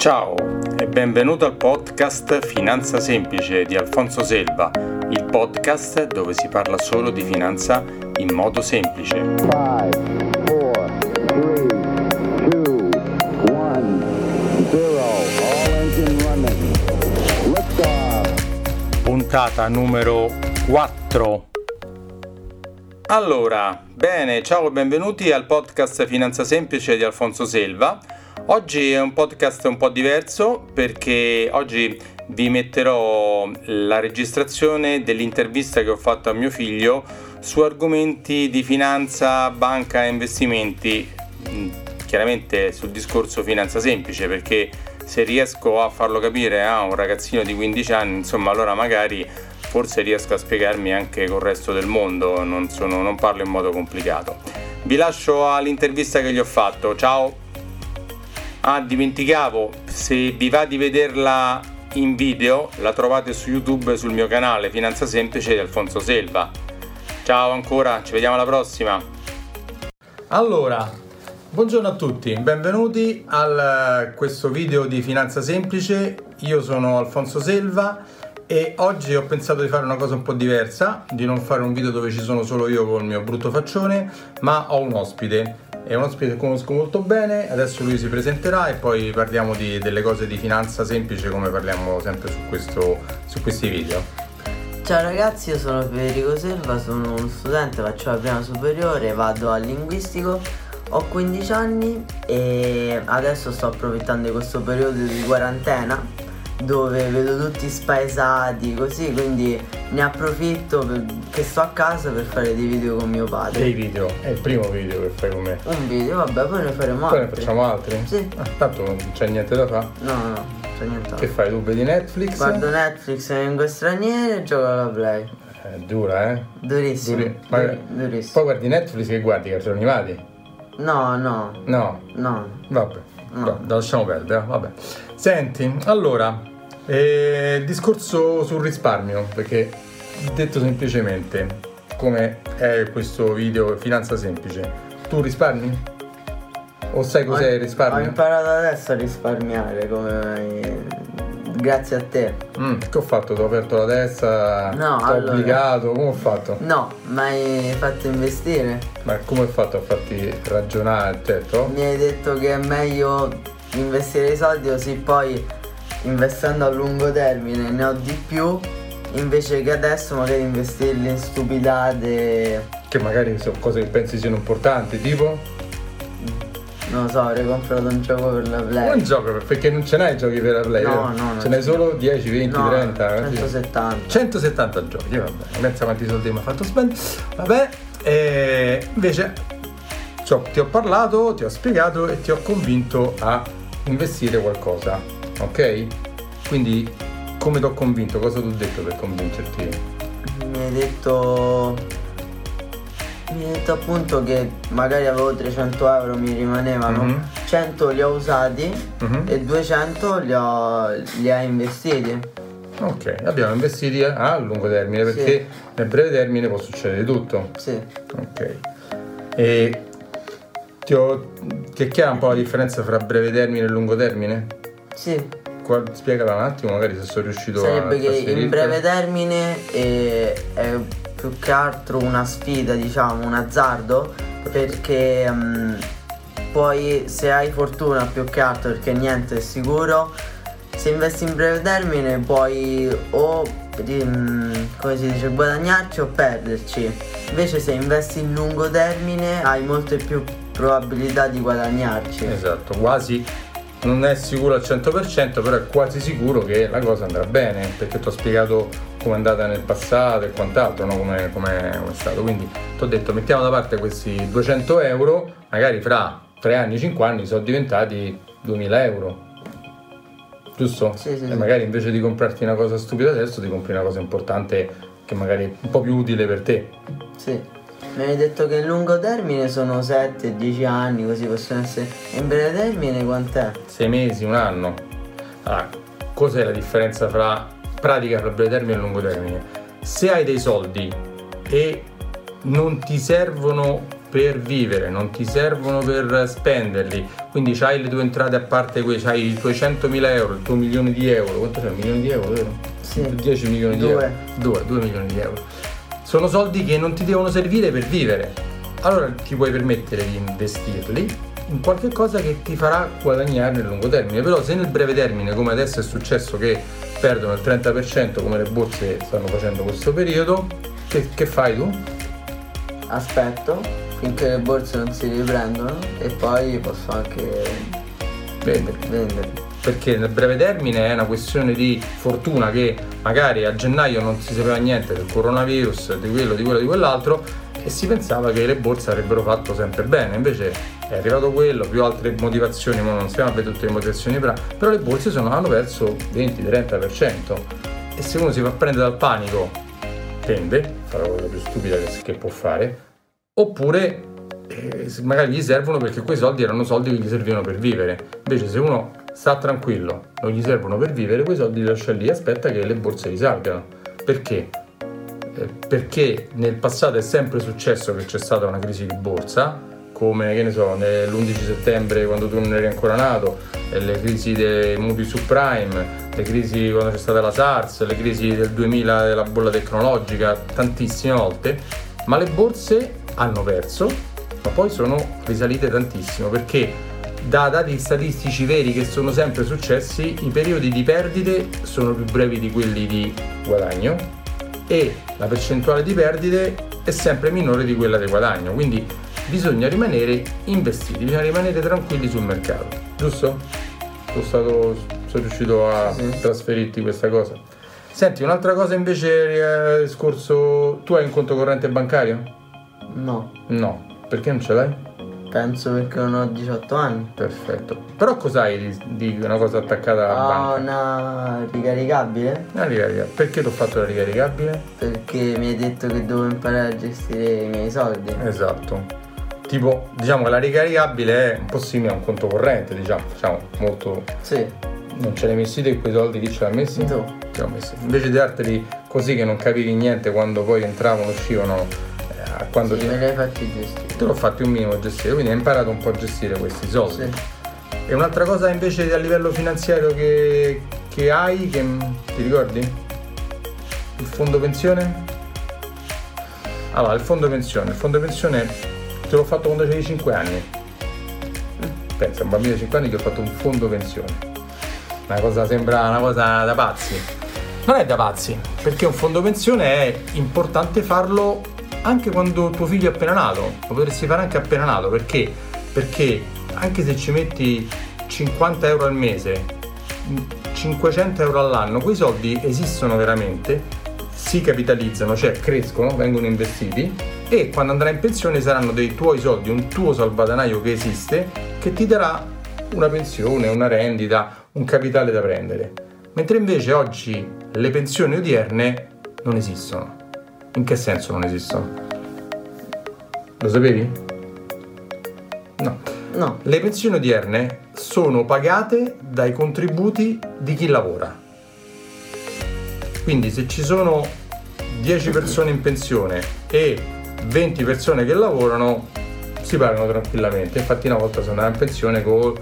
Ciao e benvenuto al podcast Finanza Semplice di Alfonso Selva, il podcast dove si parla solo di finanza in modo semplice. Five, four, three, two, one, zero. Puntata numero 4. Allora, bene, ciao e benvenuti al podcast Finanza Semplice di Alfonso Selva. Oggi è un podcast un po' diverso perché oggi vi metterò la registrazione dell'intervista che ho fatto a mio figlio su argomenti di finanza, banca e investimenti, mm, chiaramente sul discorso finanza semplice perché se riesco a farlo capire a un ragazzino di 15 anni, insomma, allora magari forse riesco a spiegarmi anche col resto del mondo, non, sono, non parlo in modo complicato. Vi lascio all'intervista che gli ho fatto, ciao! Ah, dimenticavo, se vi va di vederla in video, la trovate su YouTube sul mio canale Finanza Semplice di Alfonso Selva. Ciao ancora, ci vediamo alla prossima. Allora, buongiorno a tutti, benvenuti a questo video di Finanza Semplice. Io sono Alfonso Selva e oggi ho pensato di fare una cosa un po' diversa, di non fare un video dove ci sono solo io con il mio brutto faccione, ma ho un ospite è un ospite che conosco molto bene, adesso lui si presenterà e poi parliamo di, delle cose di finanza semplice come parliamo sempre su, questo, su questi video. Ciao ragazzi, io sono Federico Selva, sono uno studente, faccio la prima superiore, vado al linguistico, ho 15 anni e adesso sto approfittando di questo periodo di quarantena dove vedo tutti spaesati così, quindi ne approfitto per, che sto a casa per fare dei video con mio padre. Dei video? È il primo video che fai con me. Un video, vabbè, poi ne faremo Poi altri. ne facciamo altri? Sì. Ah, tanto non c'è niente da fare. No, no, no, c'è niente. Che fai? Tu vedi Netflix? Guardo Netflix in lingue straniere e gioco alla play. È dura, eh? Durissimo. Duri- ma- duri- durissimo. Poi guardi Netflix che guardi i cartoni animati? No, no, No, no. vabbè. No. Va- lasciamo perdere, vabbè. Senti, allora, eh, discorso sul risparmio, perché detto semplicemente, come è questo video finanza semplice, tu risparmi? O sai cos'è il Ho risparmio? imparato adesso a risparmiare come grazie a te. Mm, che ho fatto? Ti ho aperto la testa? No, Ti ho allora- obbligato? Come ho fatto? No, mi hai fatto investire? Ma come ho fatto a farti ragionare, certo? Mi hai detto che è meglio investire i soldi così poi investendo a lungo termine ne ho di più invece che adesso magari investirli in stupidate. Che magari sono cose che pensi siano importanti, tipo? Non lo so, avrei comprato un gioco per la Play. Non gioco, perché non ce n'hai giochi per la Play, No, no, Ce n'hai solo 10, 20, No, 30? eh? 170. 170 giochi, vabbè, pensa quanti soldi mi ha fatto spendere. Vabbè, e invece cioè, ti ho parlato, ti ho spiegato e ti ho convinto a investire qualcosa, ok? Quindi come ti ho convinto? Cosa ti ho detto per convincerti? Mi hai detto. Mi hai detto appunto che magari avevo 300 euro, mi rimanevano. Mhm. 100 li ho usati Mhm. e 200 li ho li hai investiti. Ok, abbiamo investiti a lungo termine Sì. perché nel breve termine può succedere tutto. Sì. Ok. E ti ho... Ti è chiara un po' la differenza fra breve termine e lungo termine? Sì. Qua- Spiegala un attimo, magari se sono riuscito Sarebbe a che in breve termine è, è più che altro una sfida, diciamo, un azzardo, perché mm, poi se hai fortuna più che altro, perché niente è sicuro, se investi in breve termine puoi o mm, come si dice guadagnarci o perderci. Invece se investi in lungo termine hai molte più probabilità di guadagnarci. Esatto, quasi non è sicuro al 100%, però è quasi sicuro che la cosa andrà bene, perché ti ho spiegato come è andata nel passato e quant'altro, no? come, è stato. Quindi ti ho detto mettiamo da parte questi 200 euro, magari fra 3 anni, 5 anni sono diventati 2000 euro. Giusto? Sì, sì, e sì. magari invece di comprarti una cosa stupida adesso ti compri una cosa importante che magari è un po' più utile per te. Sì. Mi hai detto che in lungo termine sono 7-10 anni, così possono essere. In breve termine quant'è? 6 mesi, un anno. Allora, cos'è la differenza fra pratica fra breve termine e lungo termine? Se hai dei soldi e non ti servono per vivere, non ti servono per spenderli, quindi hai le tue entrate a parte, hai i tuoi 100.000 euro, il tuo milione di euro, quanto c'è? Un milione di euro, vero? Sì. 10 milioni di Due. euro. 2, 2 milioni di euro. Sono soldi che non ti devono servire per vivere. Allora ti puoi permettere di investirli in qualche cosa che ti farà guadagnare nel lungo termine. Però se nel breve termine, come adesso è successo che perdono il 30% come le borse stanno facendo questo periodo, che, che fai tu? Aspetto finché le borse non si riprendono e poi posso anche Venderli. venderli. Perché nel breve termine è una questione di fortuna che magari a gennaio non si sapeva niente del coronavirus, di quello, di quello, di quell'altro e si pensava che le borse avrebbero fatto sempre bene, invece è arrivato quello, più altre motivazioni, ma non stiamo a vedere tutte le motivazioni, però, le borse sono, hanno perso 20-30% e se uno si fa prendere dal panico tende, fa la cosa più stupida che, che può fare, oppure eh, magari gli servono perché quei soldi erano soldi che gli servivano per vivere, invece se uno sta tranquillo, non gli servono per vivere, quei soldi li lascia lì e aspetta che le borse risalgano. Perché? Eh, perché nel passato è sempre successo che c'è stata una crisi di borsa, come che ne so, l'11 settembre quando tu non eri ancora nato, le crisi dei mutui subprime, le crisi quando c'è stata la SARS, le crisi del 2000 della bolla tecnologica, tantissime volte, ma le borse hanno perso, ma poi sono risalite tantissimo perché da dati statistici veri che sono sempre successi, i periodi di perdite sono più brevi di quelli di guadagno e la percentuale di perdite è sempre minore di quella di guadagno, quindi bisogna rimanere investiti, bisogna rimanere tranquilli sul mercato, giusto? Sono, stato, sono riuscito a trasferirti questa cosa. Senti, un'altra cosa invece, eh, discorso, tu hai un conto corrente bancario? No, No, perché non ce l'hai? Penso perché non ho 18 anni. Perfetto. Però cos'hai di, di una cosa attaccata alla Ho banca? una ricaricabile Una ricarica. Perché ti ho fatto la ricaricabile? perché mi hai detto che devo imparare a gestire i miei soldi. Esatto. Tipo, diciamo che la ricaricabile è un po' simile a un conto corrente, diciamo, diciamo molto... Sì, Non ce l'hai messi te quei soldi, chi ce l'ha messi? Tu. L'ho. Invece di darteli così che non capivi niente quando poi entravano, uscivano, a quando sì, ti... me li hai fatti gestire. Te l'ho fatti un minimo gestire, quindi hai imparato un po' a gestire questi soldi. Sì. E un'altra cosa invece a livello finanziario che, che hai, che ti ricordi? Il fondo pensione? Allora, il fondo pensione. Il fondo pensione te l'ho fatto quando avevi 5 anni. Pensa, un bambino di 5 anni che ho fatto un fondo pensione. Una cosa sembra una cosa da pazzi. Non è da pazzi, perché un fondo pensione è importante farlo anche quando tuo figlio è appena nato. Lo potresti fare anche appena nato, perché? Perché anche se ci metti 50 euro al mese, 500 euro all'anno, quei soldi esistono veramente, si capitalizzano, cioè crescono, vengono investiti e quando andrai in pensione saranno dei tuoi soldi, un tuo salvadanaio che esiste, che ti darà una pensione, una rendita, un capitale da prendere. Mentre invece oggi le pensioni odierne non esistono. In che senso non esistono? Lo sapevi? No. No, Le pensioni odierne sono pagate dai contributi di chi lavora. Quindi se ci sono 10 persone in pensione e 20 persone che lavorano, si pagano tranquillamente. Infatti una volta sono andato in pensione con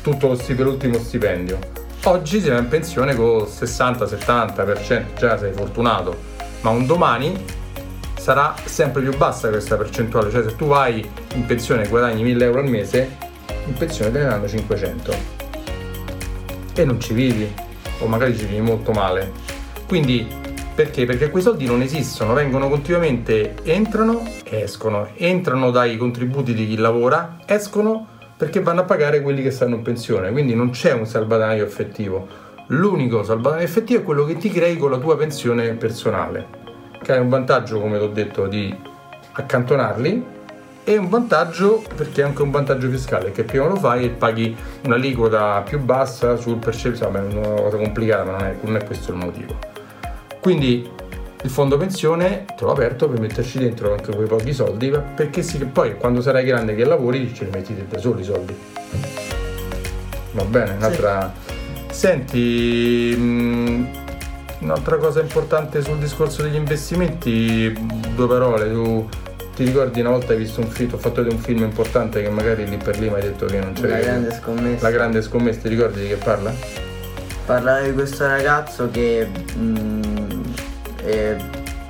tutto l'ultimo stipendio. Oggi si va in pensione con il 60-70%, già sei fortunato, ma un domani sarà sempre più bassa questa percentuale, cioè se tu vai in pensione e guadagni 1000 euro al mese, in pensione te ne danno 500 e non ci vivi o magari ci vivi molto male. Quindi perché? Perché quei soldi non esistono, vengono continuamente, entrano e escono, entrano dai contributi di chi lavora, escono perché vanno a pagare quelli che stanno in pensione, quindi non c'è un salvadanaio effettivo. L'unico salvadanaio effettivo è quello che ti crei con la tua pensione personale, che hai un vantaggio, come ti ho detto, di accantonarli e un vantaggio perché è anche un vantaggio fiscale che prima lo fai e paghi un'aliquota più bassa sul percepito, insomma è una cosa complicata ma non è, non è questo il motivo. Quindi il fondo pensione te l'ho aperto per metterci dentro anche quei pochi soldi perché sì poi quando sarai grande che lavori ce li metti da soli i soldi. Va bene, un'altra... Senti, mh, un'altra cosa importante sul discorso degli investimenti, due parole, tu ti ricordi una volta hai visto un film, ho fatto un film importante che magari lì per lì mi hai detto che non c'era La grande scommessa. La grande scommessa, ti ricordi di che parla? Parlava di questo ragazzo che mm, eh,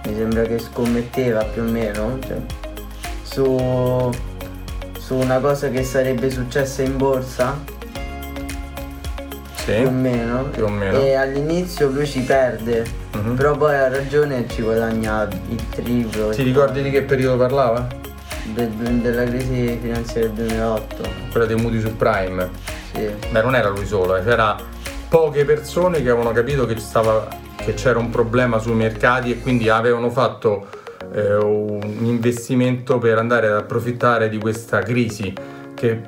mi sembra che scommetteva più o meno cioè, su, su una cosa che sarebbe successa in borsa Sì. più o meno. Più o meno. E all'inizio lui ci perde, Mhm. però poi ha ragione e ci guadagna il triplo. Ti ricordi di che periodo parlava? De- de- della crisi finanziaria del 2008. Quella dei mutui su Prime. Sì. Beh, non era lui solo, eh, c'era poche persone che avevano capito che, stava- che c'era un problema sui mercati e quindi avevano fatto eh, un investimento per andare ad approfittare di questa crisi che,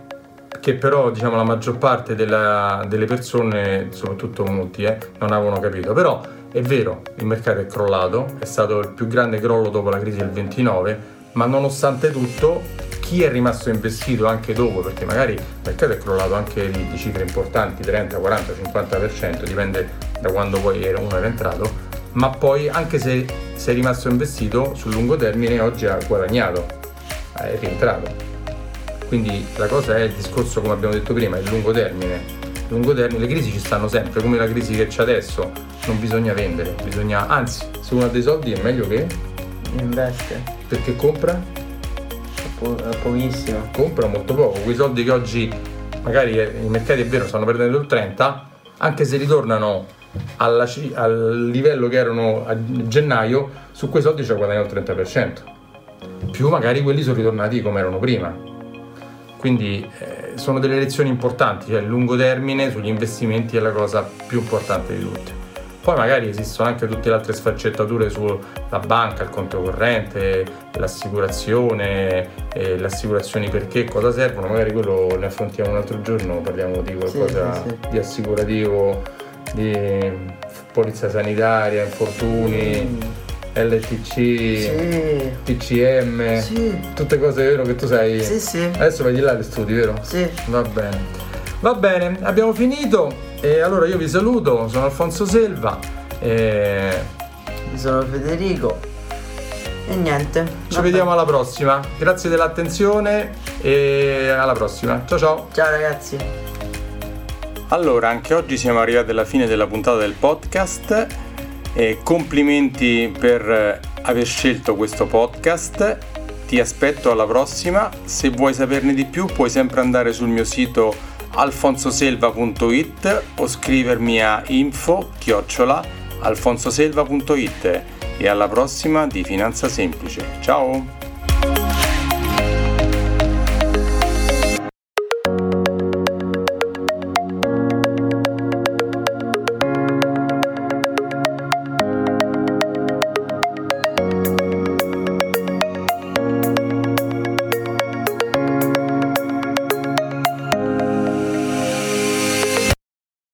che però diciamo la maggior parte della- delle persone, soprattutto molti, eh, non avevano capito. Però è vero, il mercato è crollato, è stato il più grande crollo dopo la crisi del 29, ma nonostante tutto chi è rimasto investito anche dopo, perché magari il mercato è crollato anche di, di cifre importanti, 30, 40, 50%, dipende da quando poi uno era entrato, ma poi anche se sei rimasto investito sul lungo termine oggi ha guadagnato, è rientrato. Quindi la cosa è il discorso, come abbiamo detto prima, il lungo termine. Il lungo termine, le crisi ci stanno sempre, come la crisi che c'è adesso, non bisogna vendere, bisogna, anzi, se uno ha dei soldi è meglio che, Investe. perché compra po- pochissimo. compra molto poco. Quei soldi che oggi magari i mercati è vero stanno perdendo il 30, anche se ritornano alla al livello che erano a gennaio, su quei soldi ci ha guadagnato il 30%. Più magari quelli sono ritornati come erano prima. Quindi eh, sono delle lezioni importanti, cioè il lungo termine sugli investimenti è la cosa più importante di tutte. Poi magari esistono anche tutte le altre sfaccettature sulla banca, il conto corrente, l'assicurazione, eh, le assicurazioni perché, cosa servono, magari quello ne affrontiamo un altro giorno, parliamo di qualcosa sì, sì. di assicurativo, di polizza sanitaria, infortuni, LTC, Sì. TCM, Sì. tutte cose vero che tu sai. Sì, sì. Adesso vai di là le studi, vero? Sì. Va bene. Va bene, abbiamo finito. E allora io vi saluto, sono Alfonso Selva. E Sono Federico. E niente. ci vabbè. vediamo alla prossima. Grazie dell'attenzione e alla prossima. Ciao ciao. Ciao ragazzi. Allora, anche oggi siamo arrivati alla fine della puntata del podcast. E complimenti per eh, aver scelto questo podcast. Ti aspetto alla prossima. Se vuoi saperne di più, puoi sempre andare sul mio sito alfonsoselva.it o scrivermi a info chiocciola alfonsoselva.it e alla prossima di Finanza Semplice. Ciao!